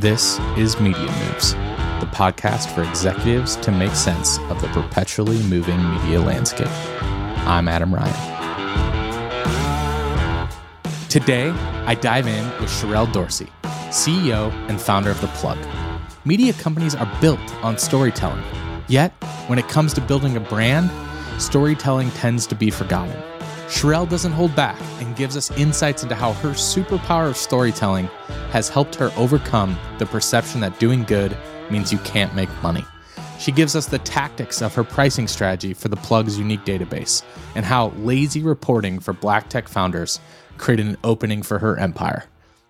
This is Media Moves, the podcast for executives to make sense of the perpetually moving media landscape. I'm Adam Ryan. Today, I dive in with Sherrell Dorsey, CEO and founder of The Plug. Media companies are built on storytelling, yet, when it comes to building a brand, storytelling tends to be forgotten. Sherrell doesn't hold back and gives us insights into how her superpower of storytelling has helped her overcome the perception that doing good means you can't make money. She gives us the tactics of her pricing strategy for the plug's unique database and how lazy reporting for black tech founders created an opening for her empire.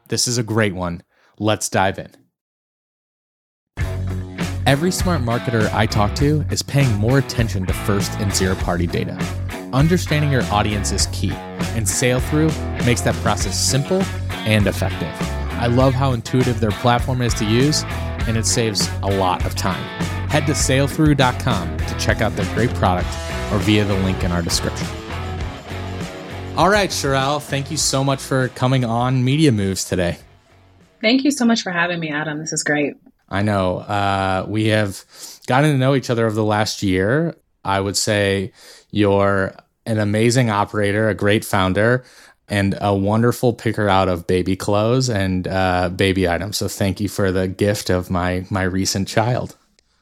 This is a great one. Let's dive in. Every smart marketer I talk to is paying more attention to first and zero party data. Understanding your audience is key, and Sailthru makes that process simple and effective. I love how intuitive their platform is to use, and it saves a lot of time. Head to sailthru.com to check out their great product or via the link in our description. All right, Sherrell, thank you so much for coming on Media Moves today. Thank you so much for having me, Adam. This is great. I know. Uh, we have gotten to know each other over the last year. I would say you're an amazing operator, a great founder, and a wonderful picker out of baby clothes and uh, baby items. So thank you for the gift of my my recent child.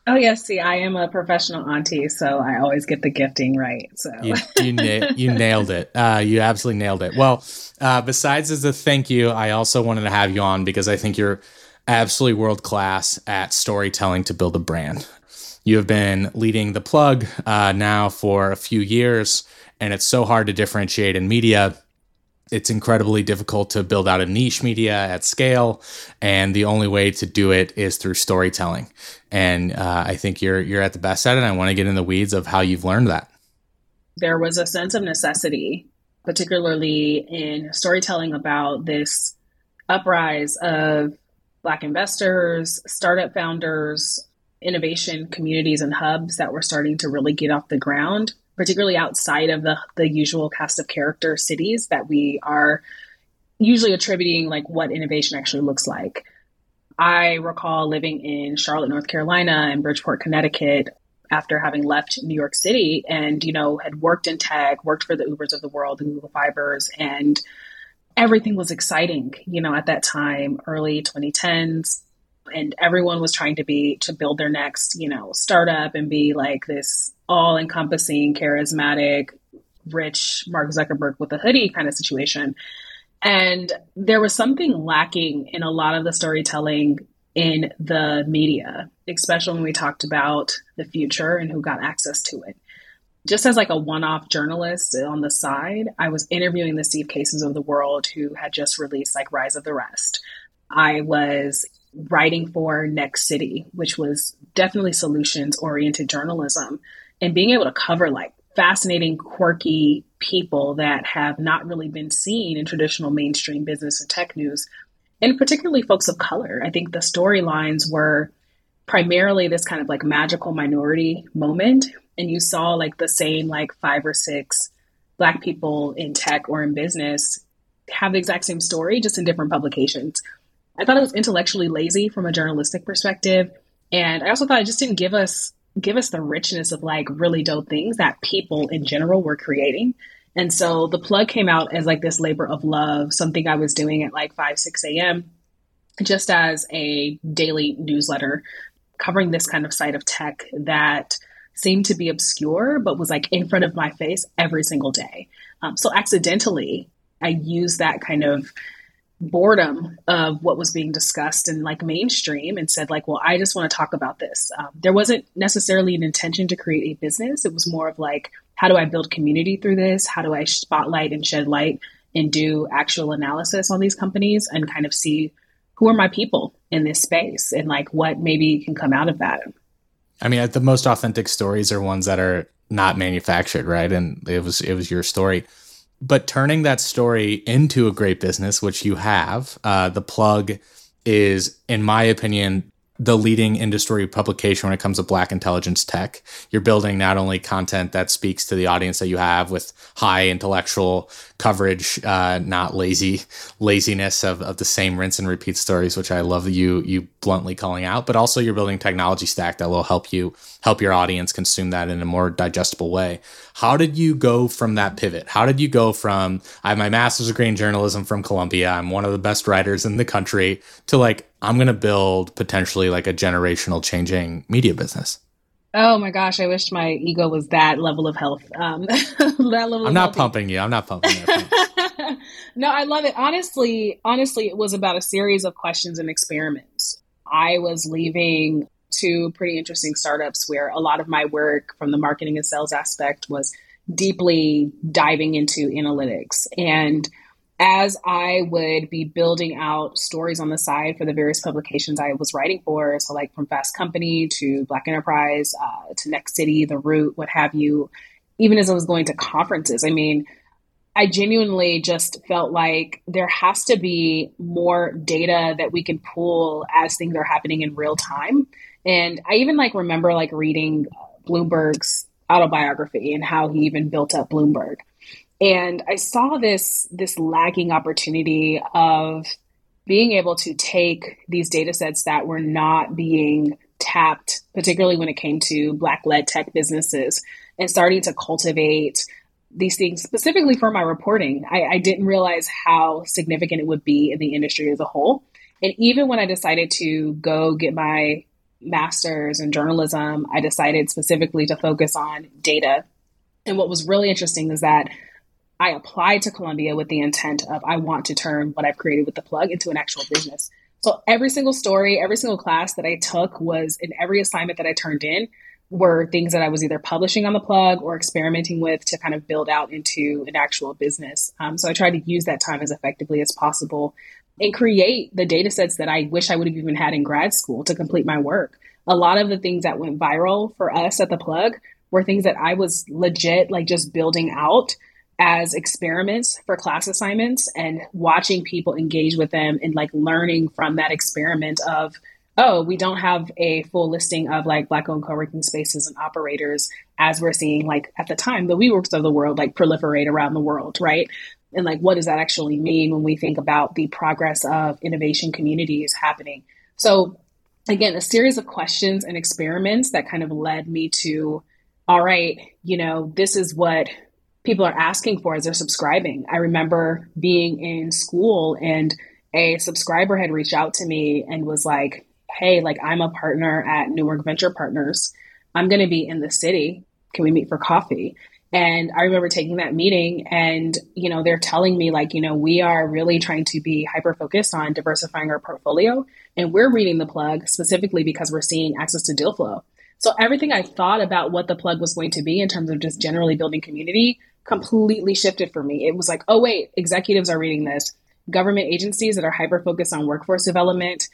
Oh yes, see, I am a professional auntie, so I always get the gifting right. So you you, na- you nailed it. Uh, you absolutely nailed it. Well, uh, besides as a thank you, I also wanted to have you on because I think you're absolutely world class at storytelling to build a brand. You have been leading the plug uh, now for a few years, and it's so hard to differentiate in media. It's incredibly difficult to build out a niche media at scale, and the only way to do it is through storytelling. And uh, I think you're you're at the best at it. I want to get in the weeds of how you've learned that. There was a sense of necessity, particularly in storytelling about this uprise of Black investors, startup founders, innovation communities and hubs that were starting to really get off the ground, particularly outside of the, the usual cast of character cities that we are usually attributing like what innovation actually looks like. I recall living in Charlotte, North Carolina and Bridgeport, Connecticut after having left New York City and, you know, had worked in tech, worked for the Ubers of the world, the Google Fibers, and everything was exciting, you know, at that time, early 2010s and everyone was trying to be to build their next you know startup and be like this all encompassing charismatic rich mark zuckerberg with a hoodie kind of situation. And there was something lacking in a lot of the storytelling in the media especially when we talked about the future and who got access to it. Just as like a one-off journalist on the side i was interviewing the steve cases of the world who had just released like rise of the rest. I was writing for Next City, which was definitely solutions oriented journalism, and being able to cover like fascinating, quirky people that have not really been seen in traditional mainstream business and tech news, and particularly folks of color. I think the storylines were primarily this kind of like magical minority moment. And you saw like the same like five or six Black people in tech or in business have the exact same story, just in different publications. I thought it was intellectually lazy from a journalistic perspective. And I also thought it just didn't give us give us the richness of like really dope things that people in general were creating. And so the plug came out as like this labor of love, something I was doing at like 5, 6 a.m. just as a daily newsletter covering this kind of side of tech that seemed to be obscure, but was like in front of my face every single day. Um, so accidentally, I used that kind of boredom of what was being discussed in like mainstream and said like well i just want to talk about this. Um, there wasn't necessarily an intention to create a business. It was more of like how do i build community through this? How do i spotlight and shed light and do actual analysis on these companies and kind of see who are my people in this space and like what maybe can come out of that? I mean the most authentic stories are ones that are not manufactured right? And it was it was your story but turning that story into a great business, which you have, uh, the plug is, in my opinion, the leading industry publication when it comes to black intelligence tech. You're building not only content that speaks to the audience that you have with high intellectual coverage, uh, not lazy laziness of, of the same rinse and repeat stories, which I love you you bluntly calling out, but also you're building technology stack that will help you help your audience consume that in a more digestible way. How did you go from that pivot? How did you go from I have my master's degree in journalism from Columbia, I'm one of the best writers in the country, to like I'm going to build potentially like a generational changing media business? Oh my gosh, I wish my ego was that level of health. Um, that level I'm not pumping you. I'm not pumping you. no, I love it. Honestly, honestly, it was about a series of questions and experiments. I was leaving two pretty interesting startups where a lot of my work from the marketing and sales aspect was deeply diving into analytics. And as I would be building out stories on the side for the various publications I was writing for, so like from Fast Company to Black Enterprise uh, to Next City, The Root, what have you, even as I was going to conferences, I mean, I genuinely just felt like there has to be more data that we can pull as things are happening in real time. And I even like remember like reading Bloomberg's autobiography and how he even built up Bloomberg and I saw this this lagging opportunity of being able to take these data sets that were not being tapped, particularly when it came to Black led tech businesses, and starting to cultivate these things specifically for my reporting. I, I, didn't realize how significant it would be in the industry as a whole. And even when I decided to go get my master's in journalism, I decided specifically to focus on data. And what was really interesting is that I applied to Columbia with the intent of I want to turn what I've created with the plug into an actual business. So every single story, every single class that I took was in every assignment that I turned in were things that I was either publishing on the plug or experimenting with to kind of build out into an actual business. Um, so I tried to use that time as effectively as possible and create the data sets that I wish I would have even had in grad school to complete my work. A lot of the things that went viral for us at the plug were things that I was legit like just building out as experiments for class assignments and watching people engage with them and like learning from that experiment of oh we don't have a full listing of like black owned co-working spaces and operators as we're seeing like at the time the WeWorks of the world like proliferate around the world right? And like what does that actually mean when we think about the progress of innovation communities happening? So again a series of questions and experiments that kind of led me to all right you know this is what people are asking for as they're subscribing. I remember being in school and a subscriber had reached out to me and was like, Hey, like I'm a partner at Newark Venture Partners. I'm going to be in the city. Can we meet for coffee? And I remember taking that meeting and, you know, they're telling me like, you know, we are really trying to be hyper focused on diversifying our portfolio. And we're reading the plug specifically because we're seeing access to deal flow. So everything I thought about what the plug was going to be in terms of just generally building community completely shifted for me. It was like, oh, wait, executives are reading this. Government agencies that are hyper focused on workforce development,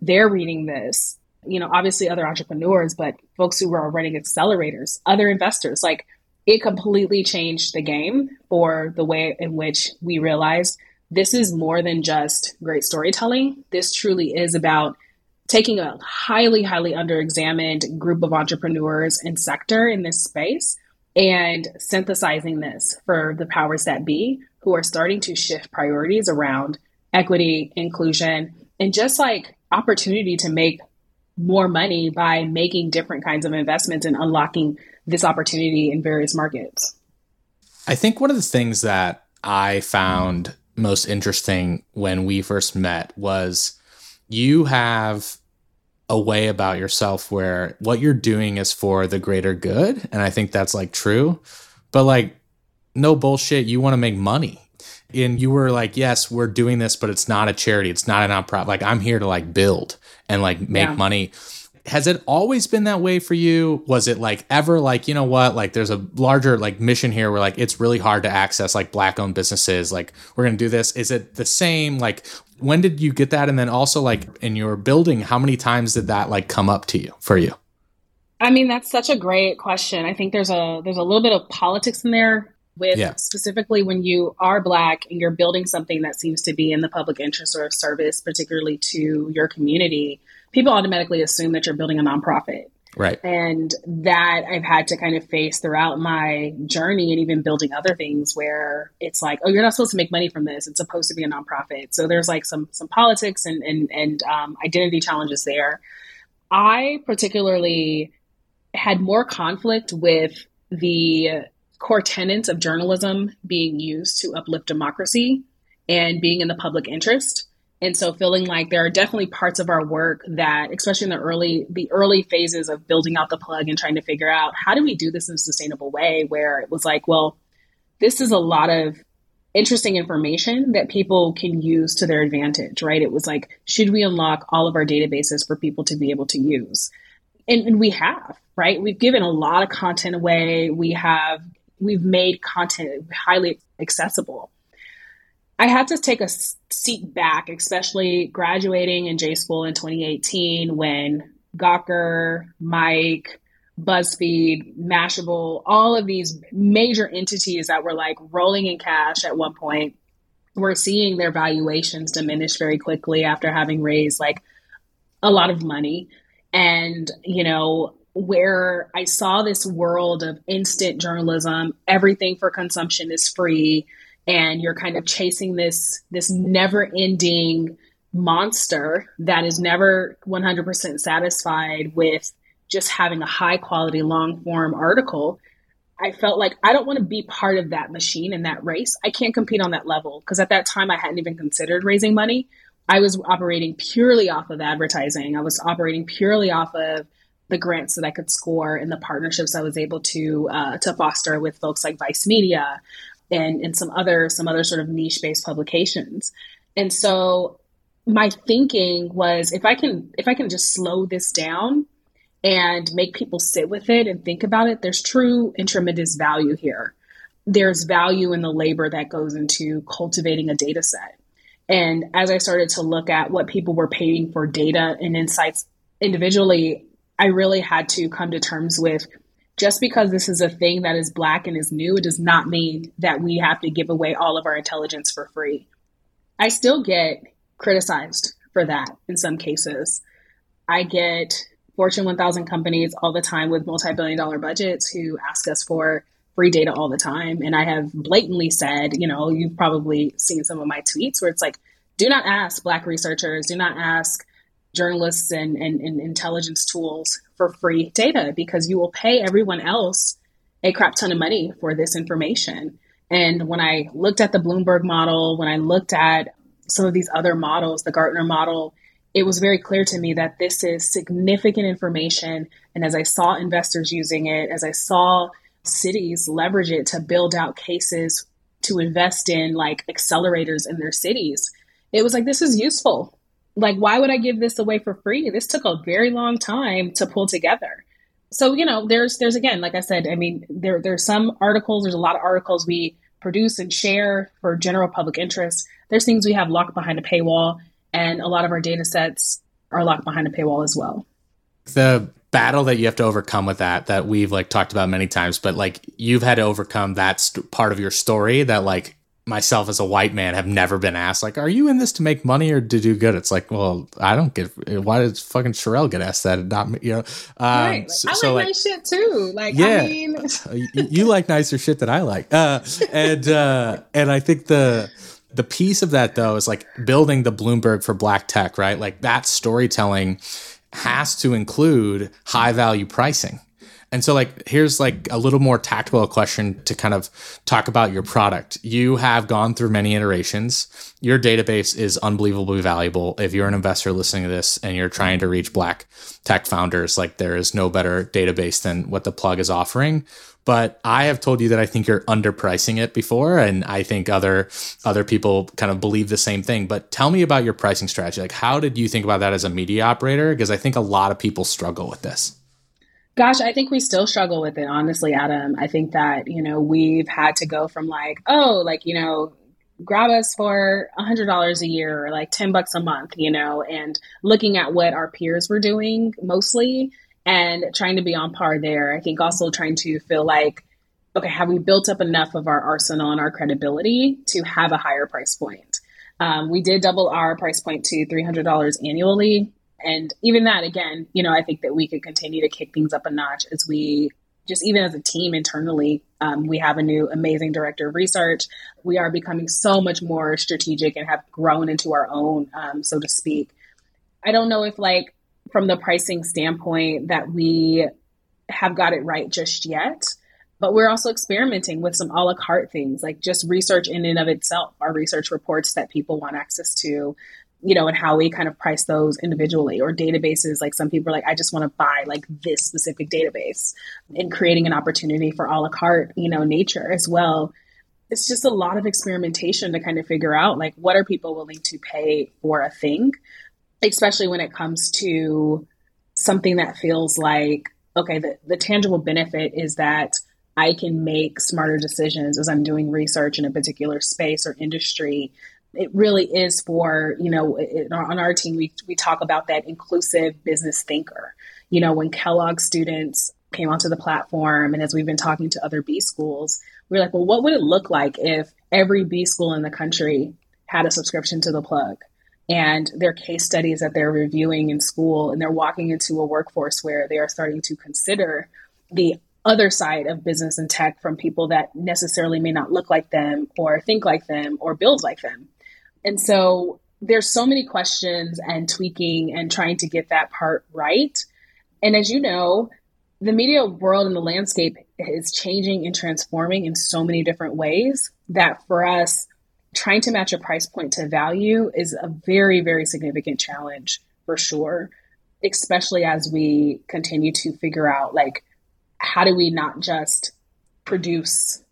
they're reading this. You know, obviously other entrepreneurs, but folks who are running accelerators, other investors, like it completely changed the game for the way in which we realized this is more than just great storytelling. This truly is about taking a highly, highly underexamined group of entrepreneurs and sector in this space and synthesizing this for the powers that be who are starting to shift priorities around equity, inclusion, and just like opportunity to make more money by making different kinds of investments and unlocking this opportunity in various markets. I think one of the things that I found most interesting when we first met was you have a way about yourself where what you're doing is for the greater good. And I think that's like true. But like, no bullshit, you want to make money. And you were like, yes, we're doing this, but it's not a charity. It's not a nonprofit. Like, I'm here to like build and like make yeah. money. Has it always been that way for you? Was it like ever like, you know what, like there's a larger like mission here where like it's really hard to access like black owned businesses. Like, we're going to do this. Is it the same? Like, when did you get that and then also like in your building how many times did that like come up to you for you i mean that's such a great question i think there's a there's a little bit of politics in there with yeah. specifically when you are black and you're building something that seems to be in the public interest or of service particularly to your community people automatically assume that you're building a nonprofit. Right. And that I've had to kind of face throughout my journey and even building other things where it's like, oh, you're not supposed to make money from this. It's supposed to be a nonprofit. So there's like some some politics and and, and um, identity challenges there. I particularly had more conflict with the core tenets of journalism being used to uplift democracy and being in the public interest and so feeling like there are definitely parts of our work that especially in the early the early phases of building out the plug and trying to figure out how do we do this in a sustainable way where it was like well this is a lot of interesting information that people can use to their advantage right? It was like should we unlock all of our databases for people to be able to use? And, and we have right? We've given a lot of content away. We have we've made content highly accessible I had to take a seat back, especially graduating in J school in 2018 when Gawker, Mic, BuzzFeed, Mashable, all of these major entities that were like rolling in cash at one point were seeing their valuations diminish very quickly after having raised like a lot of money. And, you know, where I saw this world of instant journalism, everything for consumption is free and you're kind of chasing this this never ending monster that is never 100% satisfied with just having a high quality long form article i felt like i don't want to be part of that machine in that race. I can't compete on that level because at that time i hadn't even considered raising money. I was operating purely off of advertising. I was operating purely off of the grants that I could score and the partnerships I was able to uh, to foster with folks like Vice Media, and, and some other some other sort of niche based publications. And so my thinking was if I can if I can just slow this down and make people sit with it and think about it, there's true and tremendous value here. There's value in the labor that goes into cultivating a data set. And as I started to look at what people were paying for data and insights individually, I really had to come to terms with just because this is a thing that is black and is new, it does not mean that we have to give away all of our intelligence for free. I still get criticized for that in some cases. I get Fortune 1000 companies all the time with multi billion dollar budgets who ask us for free data all the time. And I have blatantly said, you know, you've probably seen some of my tweets where it's like, do not ask Black researchers, do not ask journalists and, and, and intelligence tools for free data because you will pay everyone else a crap ton of money for this information. And when I looked at the Bloomberg model, when I looked at some of these other models, the Gartner model, it was very clear to me that this is significant information. And as I saw investors using it, as I saw cities leverage it to build out cases to invest in like accelerators in their cities, it was like, this is useful like why would i give this away for free? This took a very long time to pull together. So you know there's there's again like i said i mean there there's some articles there's a lot of articles we produce and share for general public interest. There's things we have locked behind a paywall and a lot of our data sets are locked behind a paywall as well. The battle that you have to overcome with that that we've like talked about many times but like you've had to overcome that st- part of your story that like myself as a white man have never been asked like are you in this to make money or to do good? It's like well i don't get why did fucking Sherrell get asked that and not you know? Um, right. Like, so, i like so, like, nice shit too. Like yeah. I mean... you, you, like nicer shit than i like. Uh, and uh, and i think the the piece of that though is like building the bloomberg for black tech right? Like that storytelling has to include high value pricing and so, like, here's like a little more tactical question to kind of talk about your product. You have gone through many iterations. Your database is unbelievably valuable. If you're an investor listening to this and you're trying to reach black tech founders, like, there is no better database than what the plug is offering. But I have told you that I think you're underpricing it before, and I think other other people kind of believe the same thing. But tell me about your pricing strategy. Like, how did you think about that as a media operator? Because I think a lot of people struggle with this. Gosh, I think we still struggle with it, honestly, Adam. I think that, you know, we've had to go from like, oh, like, you know, grab us for a hundred dollars a year or like 10 bucks a month, you know, and looking at what our peers were doing mostly and trying to be on par there. I think also trying to feel like, okay, have we built up enough of our arsenal and our credibility to have a higher price point? Um, we did double our price point to $300 annually And even that, again, you know, I think that we could continue to kick things up a notch as we just even as a team internally, um, we have a new amazing director of research. We are becoming so much more strategic and have grown into our own, um, so to speak. I don't know if, like, from the pricing standpoint, that we have got it right just yet. But we're also experimenting with some a la carte things, like just research in and of itself, our research reports that people want access to, you know, and how we kind of price those individually or databases. Like some people are like, I just want to buy like this specific database and creating an opportunity for a la carte, you know, nature as well. It's just a lot of experimentation to kind of figure out like what are people willing to pay for a thing, especially when it comes to something that feels like, okay, the, the tangible benefit is that I can make smarter decisions as I'm doing research in a particular space or industry. It really is for, you know, on our team, we, we talk about that inclusive business thinker. You know, when Kellogg students came onto the platform and as we've been talking to other B schools, we are like, well, what would it look like if every B school in the country had a subscription to the plug? And their case studies that they're reviewing in school, and they're walking into a workforce where they are starting to consider the other side of business and tech from people that necessarily may not look like them or think like them or build like them. And so there's so many questions and tweaking and trying to get that part right. And as you know, the media world and the landscape is changing and transforming in so many different ways that for us, trying to match a price point to value is a very, very significant challenge for sure, especially as we continue to figure out like how do we not just produce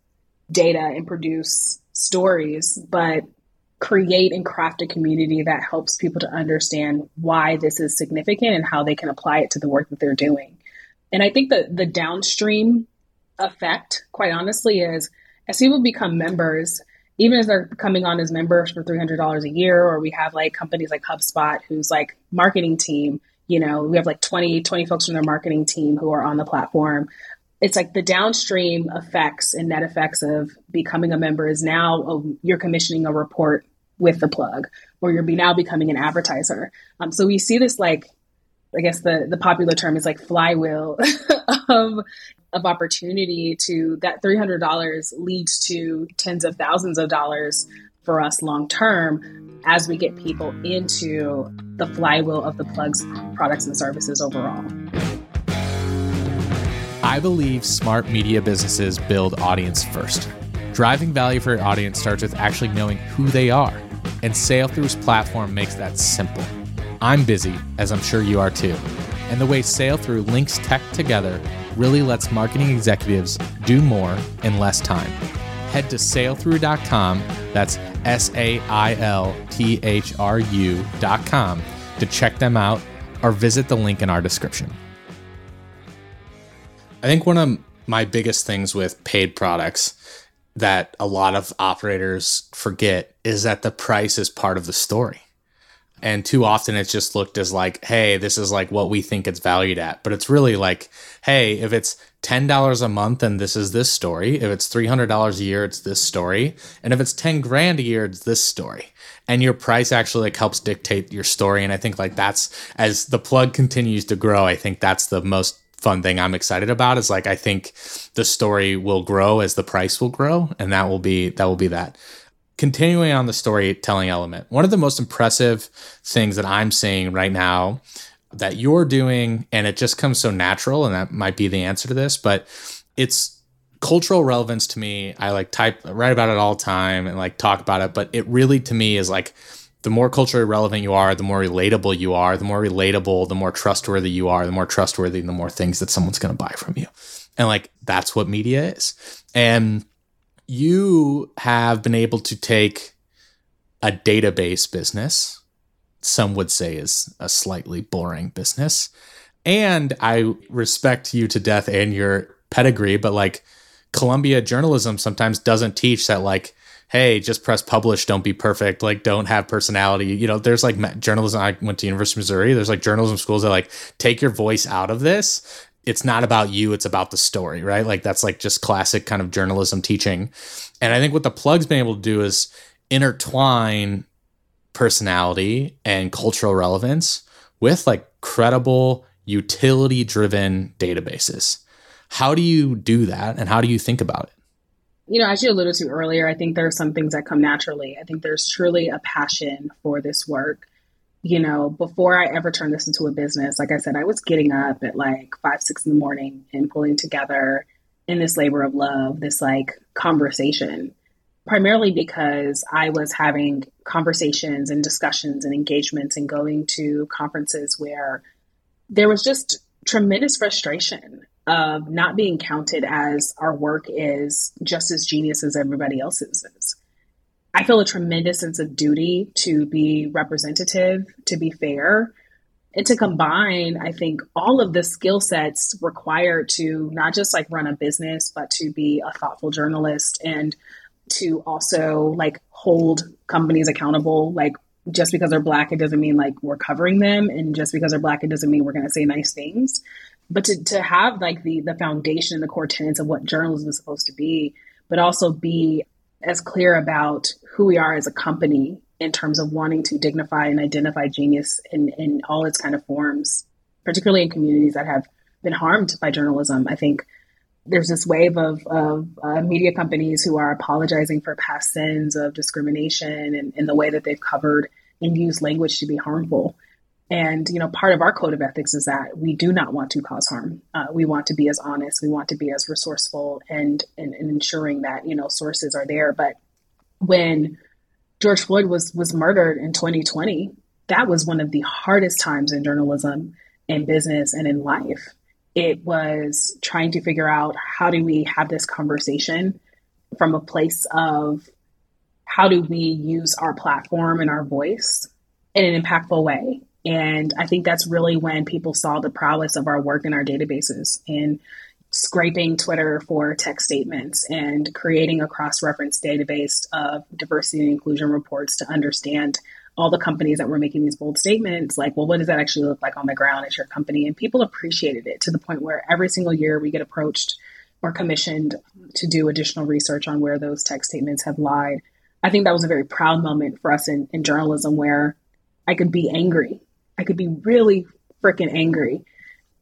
data and produce stories, but create and craft a community that helps people to understand why this is significant and how they can apply it to the work that they're doing. And I think that the downstream effect, quite honestly, is as people become members, even as they're coming on as members for $300 a year, or we have like companies like HubSpot, who's like marketing team, you know, we have like 20, 20 folks from their marketing team who are on the platform. It's like the downstream effects and net effects of becoming a member is now oh, you're commissioning a report with the plug, or you're now becoming an advertiser. Um, so we see this like, I guess the the popular term is like flywheel of of opportunity to that three hundred dollars leads to tens of thousands of dollars for us long term as we get people into the flywheel of the plugs products and services overall. I believe smart media businesses build audience first. Driving value for your audience starts with actually knowing who they are, and Sailthru's platform makes that simple. I'm busy, as I'm sure you are too, and the way SailThrough links tech together really lets marketing executives do more in less time. Head to sailthru.com, that's S A I L T H R U.com to check them out or visit the link in our description. I think one of my biggest things with paid products that a lot of operators forget is that the price is part of the story. And too often it's just looked as like, hey, this is like what we think it's valued at. But it's really like, hey, if it's $10 a month and this is this story, if it's $300 a year, it's this story. And if it's 10 grand a year, it's this story. And your price actually like helps dictate your story. And I think like that's as the plug continues to grow, I think that's the most fun thing I'm excited about is like I think the story will grow as the price will grow and that will be that will be that continuing on the storytelling element, one of the most impressive things that I'm seeing right now that you're doing, and it just comes so natural, and that might be the answer to this, but it's cultural relevance to me. I like type, write about it all time and like talk about it, but it really to me is like, the more culturally relevant you are, the more relatable you are, the more relatable, the more trustworthy you are, the more trustworthy, the more things that someone's going to buy from you. And like, that's what media is. And you have been able to take a database business, some would say is a slightly boring business. And I respect you to death and your pedigree, but like Columbia journalism sometimes doesn't teach that, like, hey, just press publish, don't be perfect, like, don't have personality. You know, there's like journalism. I went to University of Missouri. There's like journalism schools that like take your voice out of this it's not about you, it's about the story, right? Like that's like just classic kind of journalism teaching. And I think what the plug's been able to do is intertwine personality and cultural relevance with like credible, utility driven databases. How do you do that and how do you think about it? You know, as you alluded to earlier, I think there are some things that come naturally. I think there's truly a passion for this work. You know, before I ever turned this into a business, like I said, I was getting up at like five, six in the morning and pulling together in this labor of love, this like conversation, primarily because I was having conversations and discussions and engagements and going to conferences where there was just tremendous frustration of not being counted as our work is just as genius as everybody else's is. I feel a tremendous sense of duty to be representative, to be fair, and to combine, I think, all of the skill sets required to not just like run a business, but to be a thoughtful journalist and to also like hold companies accountable. Like just because they're black, it doesn't mean like we're covering them. And just because they're black, it doesn't mean we're going to say nice things. But to, to have like the, the foundation, and the core tenets of what journalism is supposed to be, but also be as clear about who we are as a company in terms of wanting to dignify and identify genius in, in all its kind of forms, particularly in communities that have been harmed by journalism. I think there's this wave of, of uh, media companies who are apologizing for past sins of discrimination and, and the way that they've covered and used language to be harmful. And you know, part of our code of ethics is that we do not want to cause harm. Uh, we want to be as honest. We want to be as resourceful, and, and and ensuring that you know sources are there. But when George Floyd was was murdered in 2020. That was one of the hardest times in journalism, in business, and in life. It was trying to figure out how do we have this conversation from a place of how do we use our platform and our voice in an impactful way. And I think that's really when people saw the prowess of our work in our databases and scraping Twitter for text statements and creating a cross reference database of diversity and inclusion reports to understand all the companies that were making these bold statements like well what does that actually look like on the ground at your company? And people appreciated it to the point where every single year we get approached or commissioned to do additional research on where those text statements have lied. I think that was a very proud moment for us in, in journalism where i could be angry i could be really freaking angry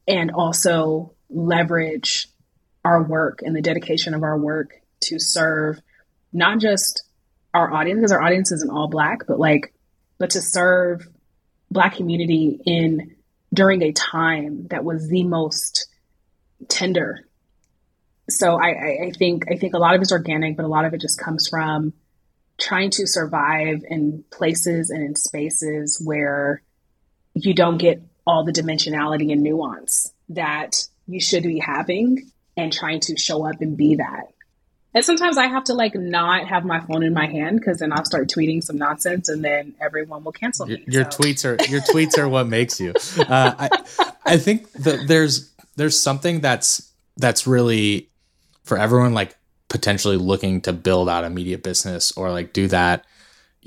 and also leverage our work and the dedication of our work to serve not just our audience because our audience isn't all black but like but to serve black community in during a time that was the most tender. So I, I think i think a lot of it's organic but a lot of it just comes from trying to survive in places and in spaces where you don't get all the dimensionality and nuance that you should be having and trying to show up and be that. And sometimes I have to like not have my phone in my hand because then I'll start tweeting some nonsense and then everyone will cancel me. Your, your so. tweets are your tweets are what makes you. Uh, I I think that there's there's something that's that's really for everyone like potentially looking to build out a media business or like do that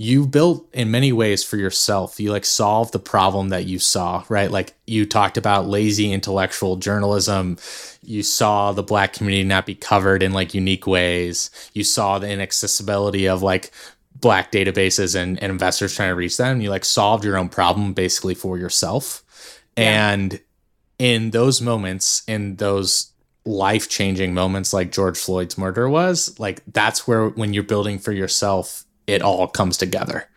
you built in many ways for yourself. You like solved the problem that you saw, right? Like you talked about lazy intellectual journalism. You saw the black community not be covered in like unique ways. You saw the inaccessibility of like black databases and, and investors trying to reach them. You like solved your own problem basically for yourself. Yeah. And in those moments, in those life changing moments like George Floyd's murder was, like that's where when you're building for yourself, it all comes together.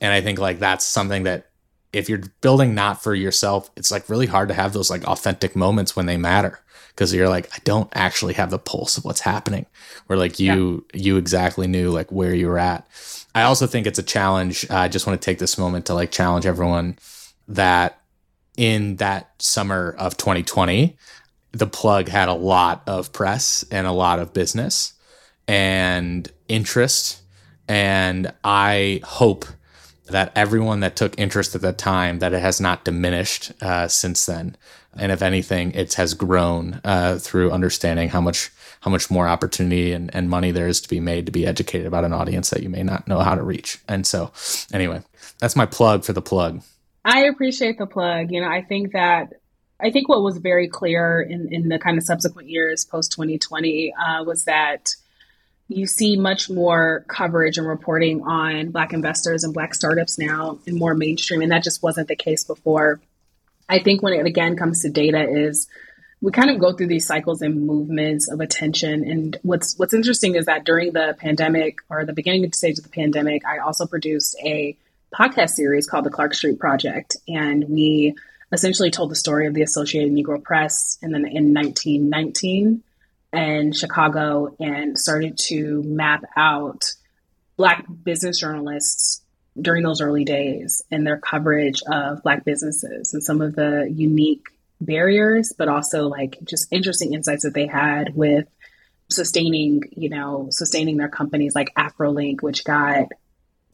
And I think like that's something that if you're building not for yourself, it's like really hard to have those like authentic moments when they matter because you're like I don't actually have the pulse of what's happening. Where like you yeah. you exactly knew like where you were at. I also think it's a challenge. I just want to take this moment to like challenge everyone that in that summer of 2020, the plug had a lot of press and a lot of business and interest and I hope that everyone that took interest at that time that it has not diminished uh, since then. And if anything it has grown uh, through understanding how much how much more opportunity and, and money there is to be made to be educated about an audience that you may not know how to reach. And so anyway that's my plug for the plug. I appreciate the plug. You know i think that i think what was very clear in, in the kind of subsequent years post 2020 uh, was that you see much more coverage and reporting on Black investors and Black startups now and more mainstream. And that just wasn't the case before. I think when it again comes to data is we kind of go through these cycles and movements of attention. And what's what's interesting is that during the pandemic or the beginning stage of the pandemic, I also produced a podcast series called the Clark Street Project, and we essentially told the story of the Associated Negro Press, and then in 1919 in Chicago, and started to map out Black business journalists during those early days and their coverage of Black businesses and some of the unique barriers, but also like just interesting insights that they had with sustaining, you know, sustaining their companies like AfroLink, which got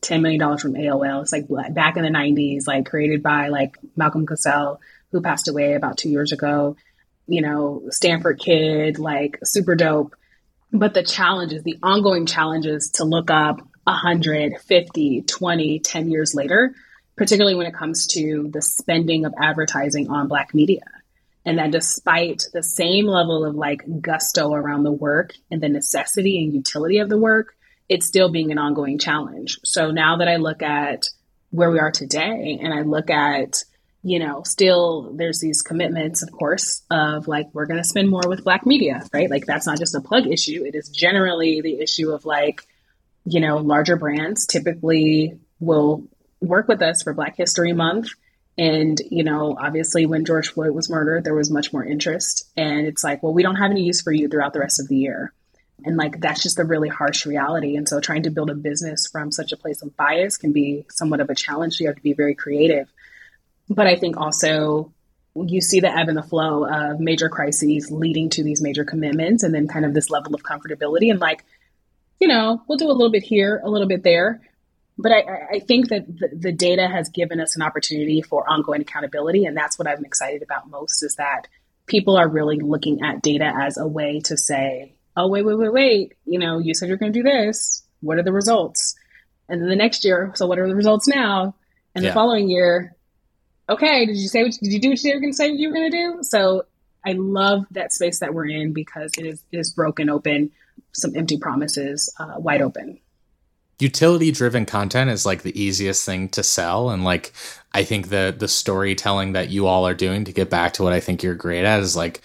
$10 million from AOL. It's like back in the 90s, like created by like Malcolm CasSelle, who passed away about two years ago. You know, Stanford kid, like super dope. But the challenges, the ongoing challenges to look up 100, 50, 20, 10 years later, particularly when it comes to the spending of advertising on Black media. And that despite the same level of like gusto around the work and the necessity and utility of the work, it's still being an ongoing challenge. So now that I look at where we are today and I look at, you know, still there's these commitments, of course, of like, we're going to spend more with Black media, right? Like, that's not just a plug issue. It is generally the issue of like, you know, larger brands typically will work with us for Black History Month. And, you know, obviously when George Floyd was murdered, there was much more interest. And it's like, well, we don't have any use for you throughout the rest of the year. And like that's just a really harsh reality. And so trying to build a business from such a place of bias can be somewhat of a challenge. You have to be very creative. But I think also you see the ebb and the flow of major crises leading to these major commitments and then kind of this level of comfortability and like, you know, we'll do a little bit here, a little bit there. But I, I think that the, the data has given us an opportunity for ongoing accountability. And that's what I'm excited about most is that people are really looking at data as a way to say, oh, wait, wait, wait, wait, you know, you said you're going to do this. What are the results? And then the next year, so what are the results now? And yeah. the following year, okay, did you say what, did you do what you were going to say you were going to do? So I love that space that we're in because it is, it is broken open, some empty promises, uh, wide open. Utility driven content is like the easiest thing to sell. And like, I think the, the storytelling that you all are doing to get back to what I think you're great at is like,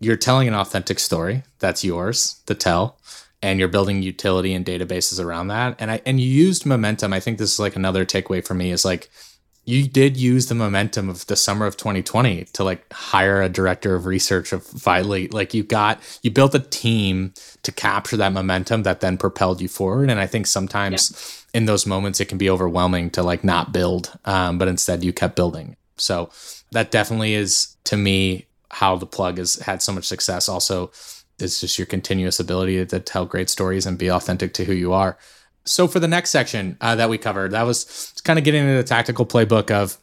you're telling an authentic story that's yours to tell and you're building utility and databases around that and i and you used momentum i think this is like another takeaway for me is like you did use the momentum of the summer of 2020 to like hire a director of research of finally like you got you built a team to capture that momentum that then propelled you forward and i think sometimes yeah. in those moments it can be overwhelming to like not build um, but instead you kept building so that definitely is to me how the plug has had so much success also is just your continuous ability to tell great stories and be authentic to who you are. So for the next section uh, that we covered, that was kind of getting into the tactical playbook of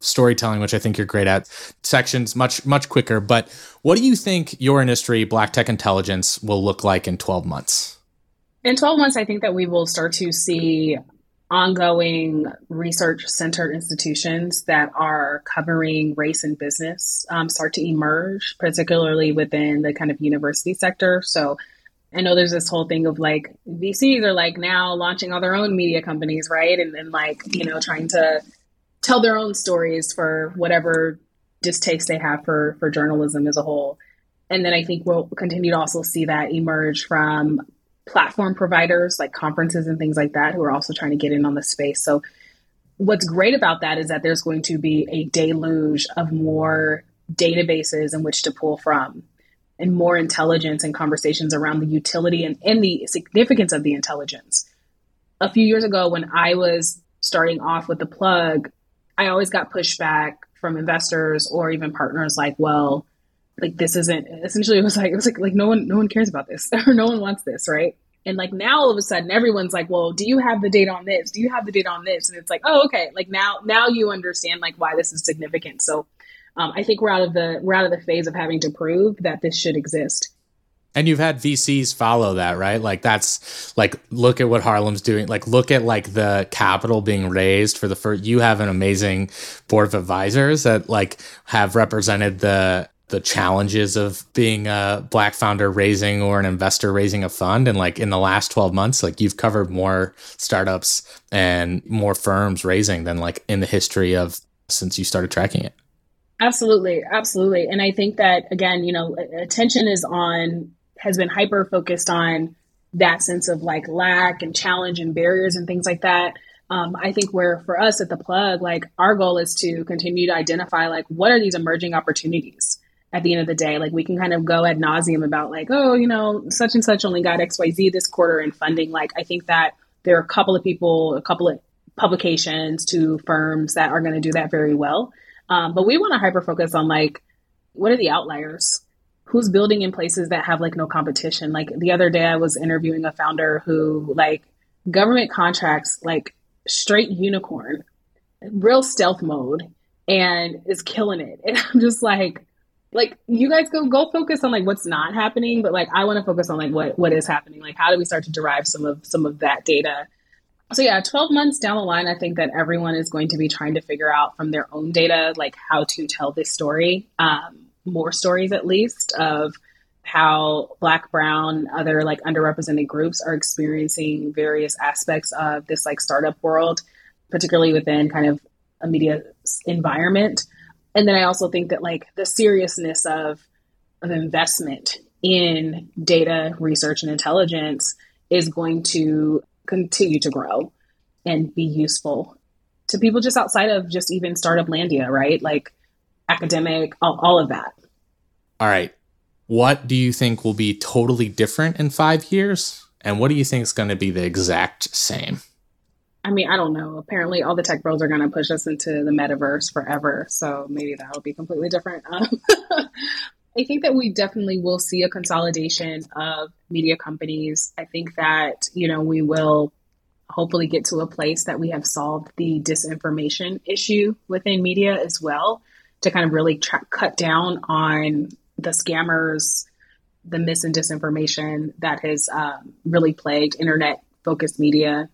storytelling, which I think you're great at. Sections much much quicker, but what do you think your industry, Black Tech Intelligence, will look like in 12 months? In 12 months, I think that we will start to see ongoing research centered institutions that are covering race and business um, start to emerge, particularly within the kind of university sector. So I know there's this whole thing of like VCs are like now launching all their own media companies, right? And then like, you know, trying to tell their own stories for whatever distaste they have for for journalism as a whole. And then I think we'll continue to also see that emerge from platform providers like conferences and things like that who are also trying to get in on the space. So what's great about that is that there's going to be a deluge of more databases in which to pull from and more intelligence and conversations around the utility and, and the significance of the intelligence. A few years ago, when I was starting off with the plug, I always got pushback from investors or even partners like, well, like this isn't essentially it was like it was like like no one no one cares about this or no one wants this right? And like now all of a sudden everyone's like well do you have the data on this? Do you have the data on this? And it's like oh okay. Like now now you understand like why this is significant. So um, i think we're out of the we're out of the phase of having to prove that this should exist and you've had VCs follow that, right? Like that's like look at what Harlem's doing. Like look at like the capital being raised for the first. You have an amazing board of advisors that like have represented the the challenges of being a black founder raising or an investor raising a fund and like in the last 12 months like you've covered more startups and more firms raising than like in the history of since you started tracking it Absolutely, absolutely. And I think that again, you know, attention is on has been hyper focused on that sense of like lack and challenge and barriers and things like that. Um, I think where for us at the plug, like our goal is to continue to identify like what are these emerging opportunities at the end of the day. Like we can kind of go ad nauseum about like, oh, you know, such and such only got XYZ this quarter in funding. Like I think that there are a couple of people, a couple of publications to firms that are going to do that very well. Um, but we want to hyper focus on like, what are the outliers? Who's building in places that have like no competition? Like the other day, I was interviewing a founder who like government contracts, like straight unicorn, real stealth mode, and is killing it. And I'm just like, like you guys go go focus on like what's not happening, but like I want to focus on like what what is happening. Like how do we start to derive some of some of that data so yeah, 12 months down the line, I think that everyone is going to be trying to figure out from their own data, like how to tell this story, um, more stories at least of how black, brown, other like underrepresented groups are experiencing various aspects of this like startup world, particularly within kind of a media environment. And then I also think that like the seriousness of, of investment in data research and intelligence is going to continue to grow and be useful to people just outside of just even startup landia, right? Like academic, all, all of that. All right. What do you think will be totally different in five years? And what do you think is going to be the exact same? I mean, I don't know. Apparently, all the tech bros are going to push us into the metaverse forever. So maybe that will be completely different. Um, I think that we definitely will see a consolidation of media companies. I think that, you know, we will hopefully get to a place that we have solved the disinformation issue within media as well to kind of really tra- cut down on the scammers, the mis and disinformation that has um, really plagued internet focused media.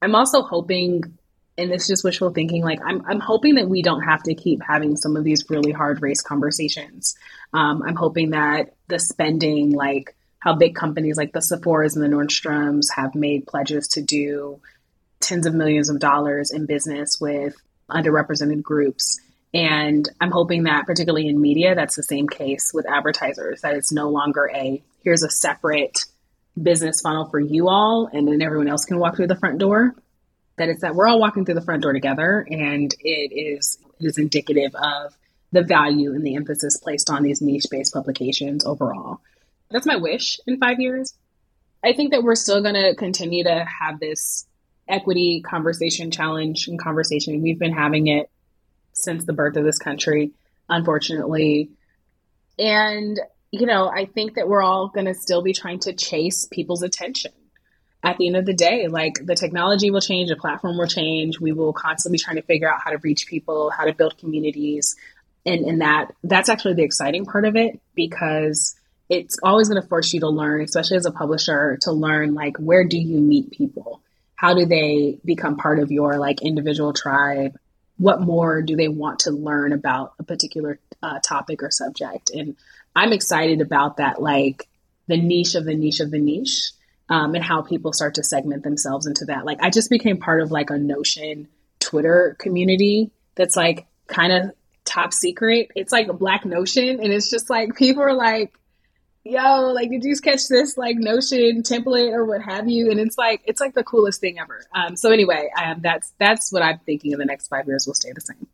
I'm also hoping and it's just wishful thinking. Like I'm, I'm hoping that we don't have to keep having some of these really hard race conversations. Um, I'm hoping that the spending, like how big companies like the Sephora's and the Nordstroms have made pledges to do tens of millions of dollars in business with underrepresented groups. And I'm hoping that, particularly in media, that's the same case with advertisers, that it's no longer a here's a separate business funnel for you all, and then everyone else can walk through the front door that it's that we're all walking through the front door together and it is it is indicative of the value and the emphasis placed on these niche based publications overall. That's my wish in five years. I think that we're still going to continue to have this equity conversation challenge and conversation. We've been having it since the birth of this country, unfortunately. And, you know, I think that we're all going to still be trying to chase people's attention at the end of the day, like the technology will change, the platform will change. We will constantly be trying to figure out how to reach people, how to build communities. And, and that that's actually the exciting part of it because it's always going to force you to learn, especially as a publisher, to learn like where do you meet people? How do they become part of your like individual tribe? What more do they want to learn about a particular uh, topic or subject? And I'm excited about that, like the niche of the niche of the niche um, and how people start to segment themselves into that. Like I just became part of like a Notion Twitter community that's like kind of top secret. It's like a black Notion, and it's just like people are like, "Yo, like did you catch this like Notion template or what have you?" And it's like it's like the coolest thing ever. Um, so anyway, um, that's that's what I'm thinking in the next five years will stay the same.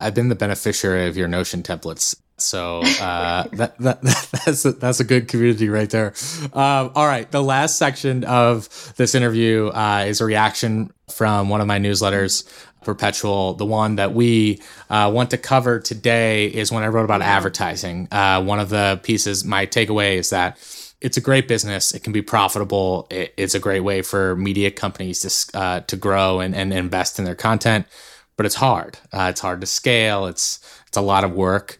I've been the beneficiary of your Notion templates. So uh, that, that that's a, that's a good community right there. Um, all right, the last section of this interview uh, is a reaction from one of my newsletters, Perpetual. The one that we uh, want to cover today is when I wrote about advertising. Uh, one of the pieces, my takeaway is that it's a great business. It can be profitable. It, it's a great way for media companies to uh, to grow and, and invest in their content, but it's hard. Uh, it's hard to scale. It's it's a lot of work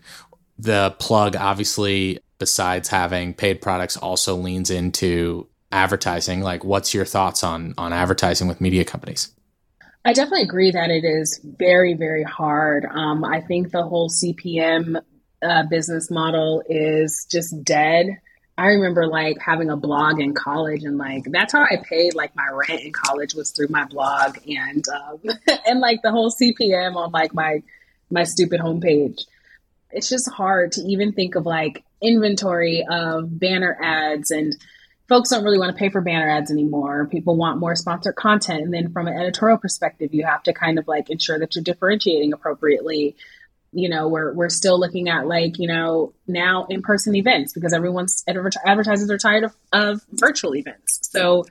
the plug obviously besides having paid products also leans into advertising. Like what's your thoughts on on advertising with media companies? I definitely agree that it is very very hard. Um, i think the whole cpm uh, business model is just dead. I remember like having a blog in college and like that's how i paid like my rent in college was through my blog and um, and like the whole cpm on like my my stupid homepage it's just hard to even think of like inventory of banner ads and folks don't really want to pay for banner ads anymore. People want more sponsored content. And then from an editorial perspective, you have to kind of like ensure that you're differentiating appropriately. You know, we're, we're still looking at like, you know, now in person events because everyone's advertisers are tired of, of virtual events. So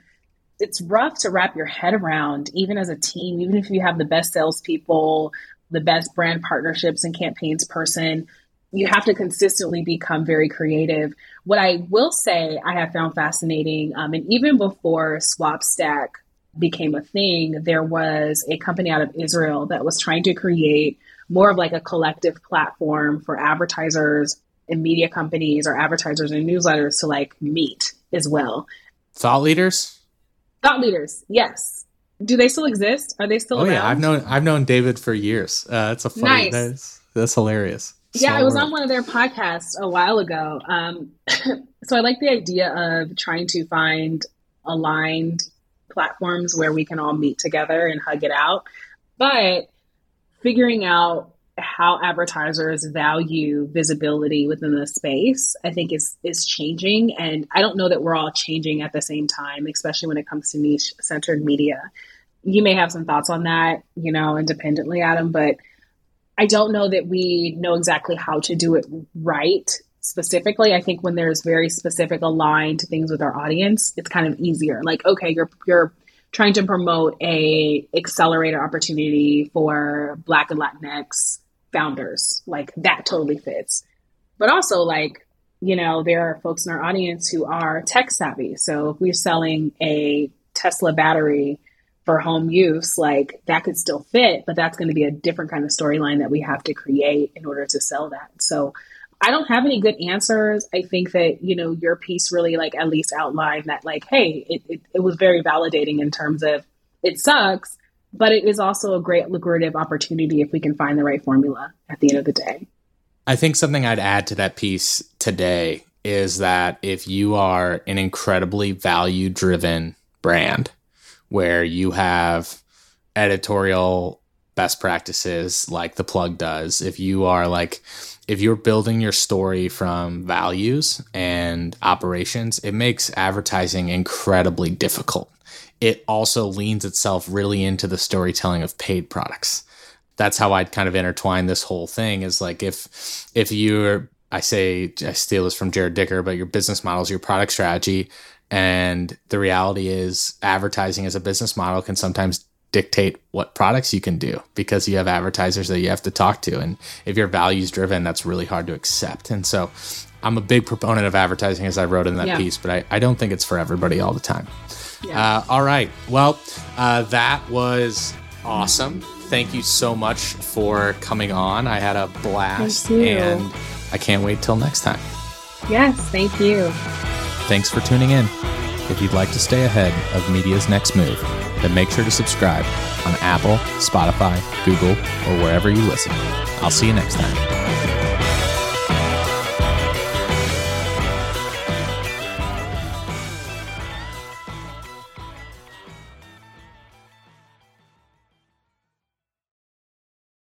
it's rough to wrap your head around, even as a team, even if you have the best salespeople, the best brand partnerships and campaigns person, you have to consistently become very creative. What I will say I have found fascinating, um, and even before SwapStack became a thing, there was a company out of Israel that was trying to create more of like a collective platform for advertisers and media companies or advertisers and newsletters to like meet as well. Thought leaders? Thought leaders, yes. Do they still exist? Are they still? Oh around? yeah, I've known I've known David for years. Uh, it's a funny. Nice. That's, that's hilarious. Yeah, I was on one of their podcasts a while ago. Um, so I like the idea of trying to find aligned platforms where we can all meet together and hug it out, but figuring out how advertisers value visibility within the space i think is is changing and i don't know that we're all changing at the same time especially when it comes to niche centered media you may have some thoughts on that you know independently adam but I don't know that we know exactly how to do it right specifically. I think when there's very specific aligned things with our audience, it's kind of easier. Like, okay, you're you're trying to promote a accelerator opportunity for Black and Latinx founders. Like that totally fits. But also like, you know, there are folks in our audience who are tech savvy. So if we're selling a Tesla battery for home use, like that could still fit, but that's going to be a different kind of storyline that we have to create in order to sell that. So I don't have any good answers. I think that, you know, your piece really like at least outlined that like, hey, it, it, it was very validating in terms of it sucks, but it is also a great lucrative opportunity if we can find the right formula at the end of the day. I think something I'd add to that piece today is that if you are an incredibly value driven brand, where you have editorial best practices like the plug does. If you are like, if you're building your story from values and operations, it makes advertising incredibly difficult. It also leans itself really into the storytelling of paid products. That's how I'd kind of intertwine this whole thing is like if if you're I say I steal this from Jarrod Dicker, but your business model is your product strategy and the reality is, advertising as a business model can sometimes dictate what products you can do because you have advertisers that you have to talk to. And if you're values driven, that's really hard to accept. And so I'm a big proponent of advertising, as I wrote in that yeah. piece, but I, I don't think it's for everybody all the time. Yeah. Uh, all right. Well, uh, that was awesome. Thank you so much for coming on. I had a blast and I can't wait till next time. Yes, thank you. Thanks for tuning in. If you'd like to stay ahead of media's next move, then make sure to subscribe on Apple, Spotify, Google, or wherever you listen. I'll see you next time.